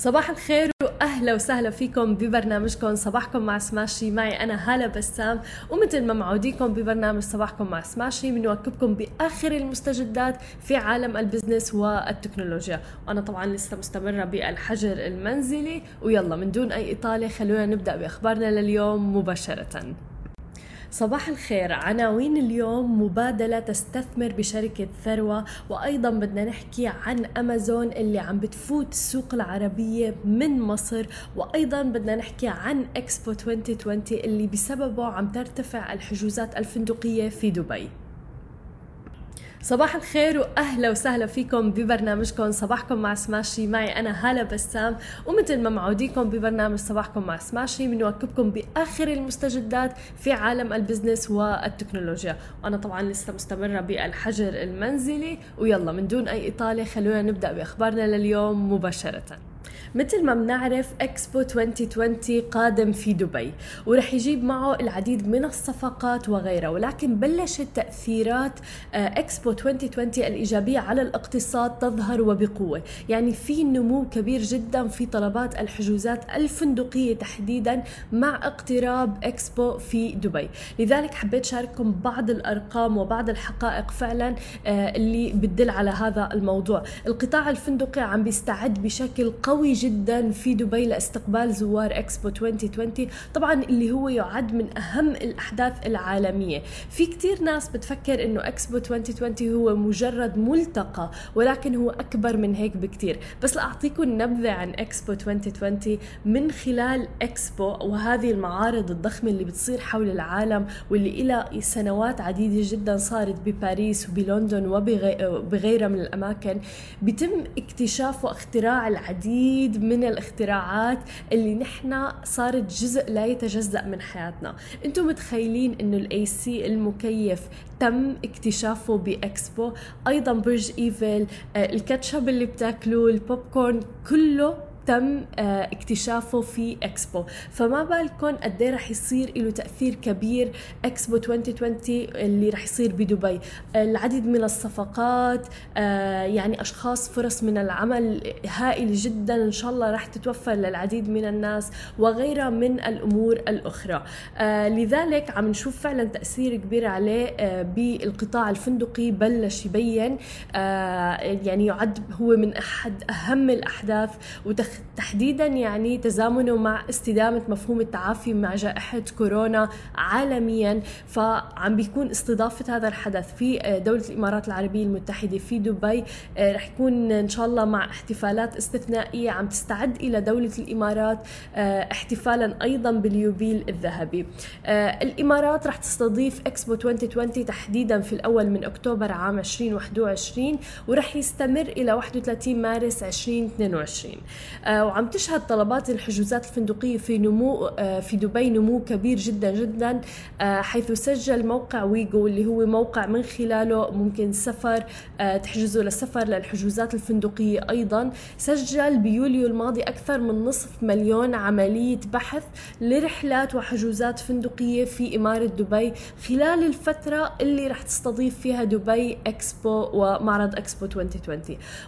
صباح الخير وأهلا وسهلا فيكم ببرنامجكم. صباحكم مع سماشي. معي أنا هالة بسام ومثل ما معوديكم ببرنامج صباحكم مع سماشي بنواكبكم بآخر المستجدات في عالم البزنس والتكنولوجيا. وأنا طبعا لسه مستمرة بالحجر المنزلي ويلا من دون أي إطالة خلونا نبدأ بأخبارنا لليوم مباشرة. صباح الخير. عناوين اليوم مبادلة تستثمر بشركة ثروة. وأيضا بدنا نحكي عن أمازون اللي عم بتفوت السوق العربية من مصر. وأيضا بدنا نحكي عن إكسبو 2020 اللي بسببه عم ترتفع الحجوزات الفندقية في دبي. صباح الخير وأهلا وسهلا فيكم ببرنامجكم. صباحكم مع سماشي. معي أنا هالة بسام ومثل ما معوديكم ببرنامج صباحكم مع سماشي بنواكبكم بآخر المستجدات في عالم البزنس والتكنولوجيا. وأنا طبعا لسه مستمرة بالحجر المنزلي ويلا من دون أي إطالة خلونا نبدأ بأخبارنا لليوم مباشرة. مثل ما بنعرف إكسبو 2020 قادم في دبي ورح يجيب معه العديد من الصفقات وغيرها ولكن بلشت تأثيرات إكسبو 2020 الإيجابية على الاقتصاد تظهر وبقوة. يعني في نمو كبير جدا في طلبات الحجوزات الفندقية تحديدا مع اقتراب إكسبو في دبي. لذلك حبيت شارككم بعض الأرقام وبعض الحقائق فعلا اللي بتدل على هذا الموضوع. القطاع الفندقي عم بيستعد بشكل قوي جدا في دبي لاستقبال زوار إكسبو 2020 طبعا اللي هو يعد من أهم الأحداث العالمية. في كتير ناس بتفكر إنه إكسبو 2020 هو مجرد ملتقى ولكن هو أكبر من هيك بكتير. بس لأعطيكم نبذة عن إكسبو 2020 من خلال إكسبو وهذه المعارض الضخمة اللي بتصير حول العالم واللي لها سنوات عديدة جدا صارت بباريس وبلندن وبغيرها من الأماكن. بيتم اكتشاف واختراع العديد العديد من الاختراعات اللي نحن صارت جزء لا يتجزأ من حياتنا. أنتم متخيلين انه ال AC المكيف تم اكتشافه بإكسبو أيضا برج إيفل الكاتشب اللي بتاكلوه البوب كورن كله تم اكتشافه في إكسبو. فما بالكم قد إيه رح يصير له تأثير كبير إكسبو 2020 اللي رح يصير بدبي؟ العديد من الصفقات يعني أشخاص فرص من العمل هائلة جدا إن شاء الله رح تتوفر للعديد من الناس وغيرها من الأمور الأخرى. لذلك عم نشوف فعلا تأثير كبير عليه بالقطاع الفندقي بلش يبين يعني يعد هو من أحد أهم الأحداث وتخ تحديدا يعني تزامنه مع استدامة مفهوم التعافي مع جائحة كورونا عالميا. فعم بيكون استضافة هذا الحدث في دولة الإمارات العربية المتحدة في دبي. رح يكون إن شاء الله مع احتفالات استثنائية. عم تستعد إلى دولة الإمارات احتفالا أيضا باليوبيل الذهبي. الإمارات رح تستضيف إكسبو 2020 تحديدا في الأول من أكتوبر عام 2021 ورح يستمر إلى 31 مارس 2022 وعم تشهد طلبات الحجوزات الفندقية في نمو في دبي نمو كبير جدا جدا حيث سجل موقع ويجو اللي هو موقع من خلاله ممكن سفر تحجزوا للسفر للحجوزات الفندقية أيضا. سجل بيوليو الماضي أكثر من نصف مليون عملية بحث لرحلات وحجوزات فندقية في إمارة دبي خلال الفترة اللي رح تستضيف فيها دبي إكسبو ومعرض إكسبو 2020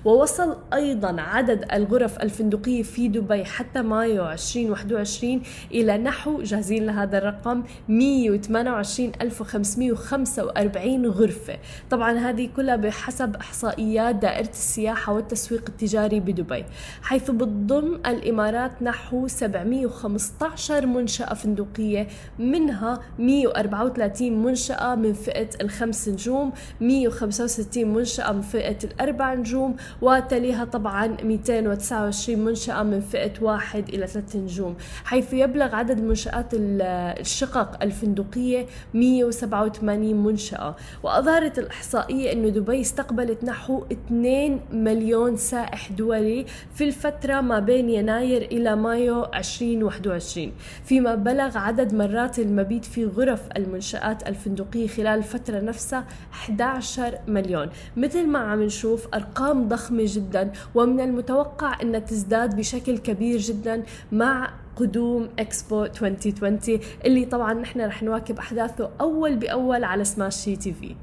ووصل أيضا عدد الغرف الفندقية في دبي حتى مايو 2021 إلى نحو. جاهزين لهذا الرقم 128545 غرفة. طبعا هذه كلها بحسب إحصائيات دائرة السياحة والتسويق التجاري بدبي حيث بتضم الإمارات نحو 715 منشأة فندقية منها 134 منشأة من فئة الخمس نجوم 165 منشأة من فئة الأربع نجوم وتليها طبعا 229 منشأة من فئة واحد إلى ثلاثة نجوم حيث يبلغ عدد منشآت الشقق الفندقية 187 منشأة. وأظهرت الإحصائية أن دبي استقبلت نحو 2 مليون سائح دولي في الفترة ما بين يناير إلى مايو 2021 فيما بلغ عدد مرات المبيت في غرف المنشآت الفندقية خلال الفترة نفسها 11 مليون. مثل ما عم نشوف أرقام ضخمة جدا ومن المتوقع أنها تزداد بشكل كبير جدا مع قدوم إكسبو 2020 اللي طبعا نحن رح نواكب أحداثه أول بأول على سماش شي تي في.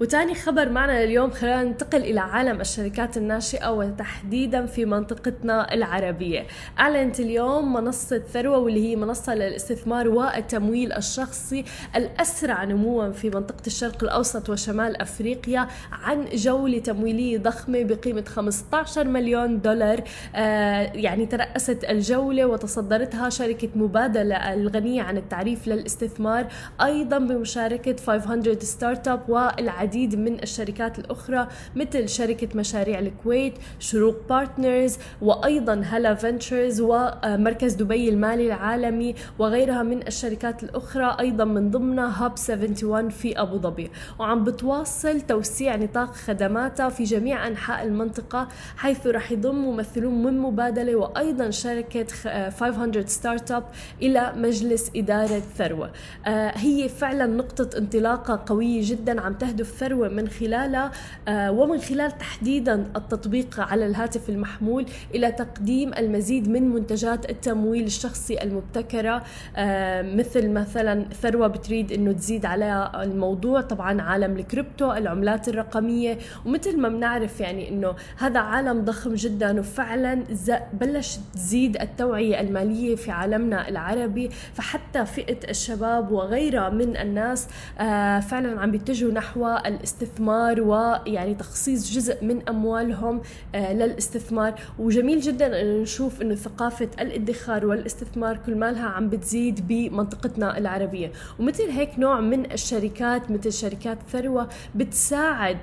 وتاني خبر معنا اليوم خلينا ننتقل إلى عالم الشركات الناشئة وتحديدا في منطقتنا العربية. أعلنت اليوم منصة ثروة واللي هي منصة للاستثمار والتمويل الشخصي الأسرع نموا في منطقة الشرق الأوسط وشمال أفريقيا عن جولة تمويلية ضخمة بقيمة 15 مليون دولار. آه يعني ترأست الجولة وتصدرتها شركة مبادلة الغنية عن التعريف للاستثمار أيضا بمشاركة 500 startup والعديد من الشركات الأخرى مثل شركة مشاريع الكويت شروق Partners وأيضا هلا Ventures ومركز دبي المالي العالمي وغيرها من الشركات الأخرى أيضا من ضمنها Hub 71 في أبو ظبي. وعم بتواصل توسيع نطاق خدماتها في جميع أنحاء المنطقة حيث رح يضم ممثلون من مبادلة وأيضا شركة 500 startup إلى مجلس إدارة ثروة. آه، هي فعلا نقطة انطلاقة قوية جدا عم تهدف ثروة من خلالها آه، ومن خلال تحديدا التطبيق على الهاتف المحمول إلى تقديم المزيد من منتجات التمويل الشخصي المبتكرة آه، مثل مثلا ثروة بتريد أنه تزيد عليها الموضوع طبعا عالم الكريبتو العملات الرقمية ومثل ما بنعرف يعني أنه هذا عالم ضخم جدا وفعلا بلشت تزيد التوعية المالية في عالمنا العربي فحتى فئة الشباب وغيرها من الناس آه، فعلا عم بيتجهوا نحو الاستثمار ويعني تخصيص جزء من أموالهم آه، للاستثمار. وجميل جدا إنه نشوف إنه ثقافة الادخار والاستثمار كل مالها عم بتزيد بمنطقتنا العربية. ومثل هيك نوع من الشركات مثل شركات ثروة بتساعد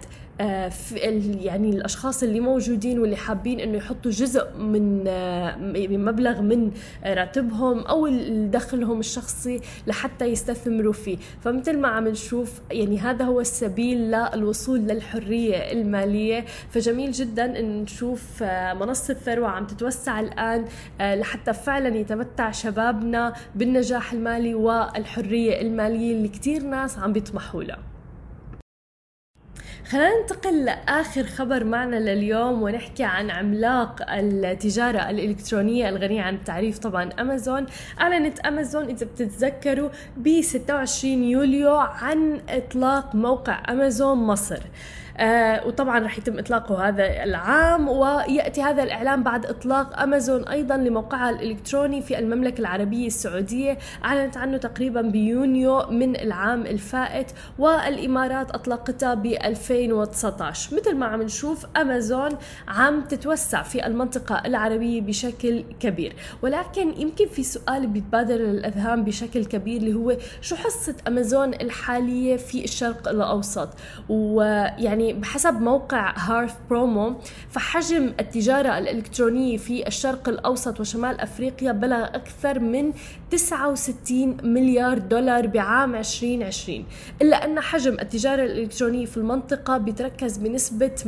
يعني الأشخاص اللي موجودين واللي حابين إنه يحطوا جزء من آه، مبلغ من راتبهم أو دخلهم الشخصي لحتى يستثمروا فيه. فمثل ما عم نشوف يعني هذا هو السبيل للوصول للحرية المالية. فجميل جدا إن نشوف آه، منصة ثروة عم تتوسع الآن لحتى فعلا يتمتع شبابنا بالنجاح المالي والحرية المالية اللي كثير ناس عم بيطمحوا لها. خلينا ننتقل لآخر خبر معنا لليوم ونحكي عن عملاق التجارة الإلكترونية الغنية عن التعريف طبعا أمازون. أعلنت أمازون إذا بتتذكروا ب 26 يوليو عن إطلاق موقع أمازون مصر. آه وطبعا رح يتم إطلاقه هذا العام ويأتي هذا الاعلان بعد إطلاق أمازون أيضا لموقعها الإلكتروني في المملكة العربية السعودية أعلنت عنه تقريبا بيونيو من العام الفائت والإمارات اطلقتها ب 2019 مثل ما عم نشوف أمازون عم تتوسع في المنطقة العربية بشكل كبير. ولكن يمكن في سؤال بيتبادر للأذهان بشكل كبير اللي هو شو حصة أمازون الحالية في الشرق الأوسط؟ ويعني بحسب موقع هارف برومو فحجم التجارة الإلكترونية في الشرق الأوسط وشمال أفريقيا بلغ أكثر من 69 مليار دولار بعام 2020 إلا أن حجم التجارة الإلكترونية في المنطقة بيتركز بنسبة 80%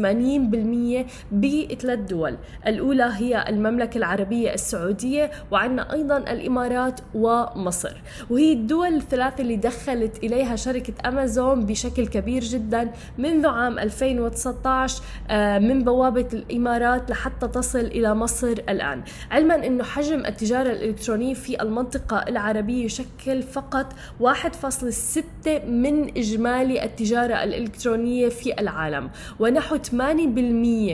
بثلاث دول الأولى هي المملكة العربية السعودية وعندنا أيضا الإمارات ومصر. وهي الدول الثلاثة اللي دخلت إليها شركة أمازون بشكل كبير جدا منذ عام 2019 آه، من بوابة الإمارات لحتى تصل إلى مصر الآن. علما أنه حجم التجارة الإلكترونية في المنطقة العربية يشكل فقط 1.6 من إجمالي التجارة الإلكترونية في العالم ونحو 8%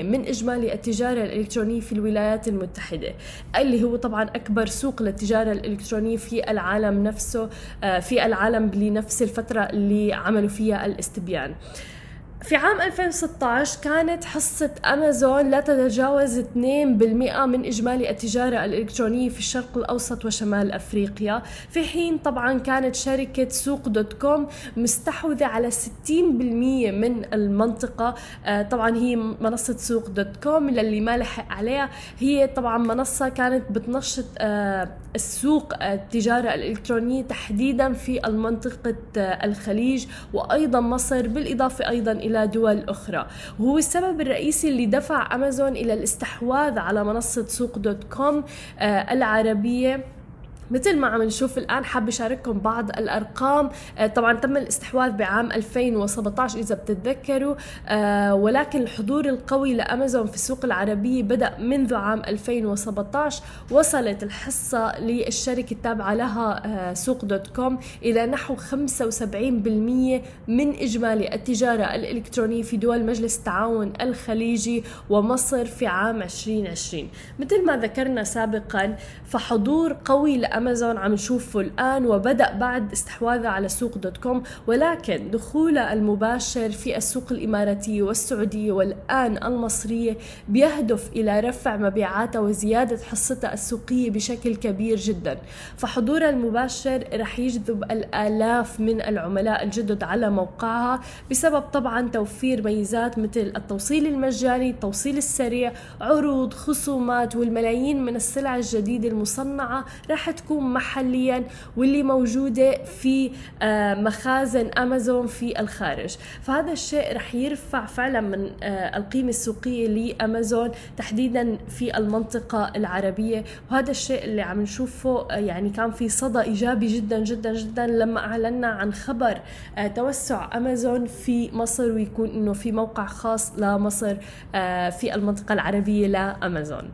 من إجمالي التجارة الإلكترونية في الولايات المتحدة اللي هو طبعا أكبر سوق للتجارة الإلكترونية في العالم نفسه آه، في العالم لنفس الفترة اللي عملوا فيها الاستبيان. في عام 2016 كانت حصة أمازون لا تتجاوز 2% من إجمالي التجارة الإلكترونية في الشرق الأوسط وشمال أفريقيا. في حين طبعا كانت شركة سوق dot com مستحوذة على 60% من المنطقة. آه، طبعا هي منصة سوق dot com اللي ما لحق عليها. هي طبعا منصة كانت بتنشط آه، السوق التجارة الإلكترونية تحديدا في المنطقة آه، الخليج وأيضا مصر بالإضافة أيضا إلى دول أخرى. وهو السبب الرئيسي اللي دفع أمازون إلى الاستحواذ على منصة سوق dot com آه، العربية. مثل ما عم نشوف الآن حاب اشارككم بعض الأرقام. آه، طبعا تم الاستحواذ بعام 2017 إذا بتتذكروا. آه، ولكن الحضور القوي لأمازون في السوق العربية بدأ منذ عام 2017 وصلت الحصة للشركة التابعة لها آه، سوق دوت كوم إلى نحو 75% من إجمالي التجارة الإلكترونية في دول مجلس التعاون الخليجي ومصر في عام 2020 مثل ما ذكرنا سابقا فحضور قوي لامازون عم نشوفه الآن وبدأ بعد استحواذها على سوق دوت كوم ولكن دخولها المباشر في السوق الإماراتية والسعودية والآن المصرية بيهدف إلى رفع مبيعاتها وزيادة حصتها السوقية بشكل كبير جدا. فحضورها المباشر رح يجذب الآلاف من العملاء الجدد على موقعها بسبب طبعا توفير ميزات مثل التوصيل المجاني التوصيل السريع عروض خصومات والملايين من السلع الجديدة المصنعة رح تكون محليا واللي موجودة في آه، مخازن أمازون في الخارج. فهذا الشيء رح يرفع فعلا من آه، القيمة السوقية لأمازون تحديدا في المنطقة العربية. وهذا الشيء اللي عم نشوفه آه، يعني كان في صدى إيجابي جدا جدا جدا لما أعلنا عن خبر توسع أمازون في مصر ويكون إنه في موقع خاص لمصر في المنطقة العربية لأمازون.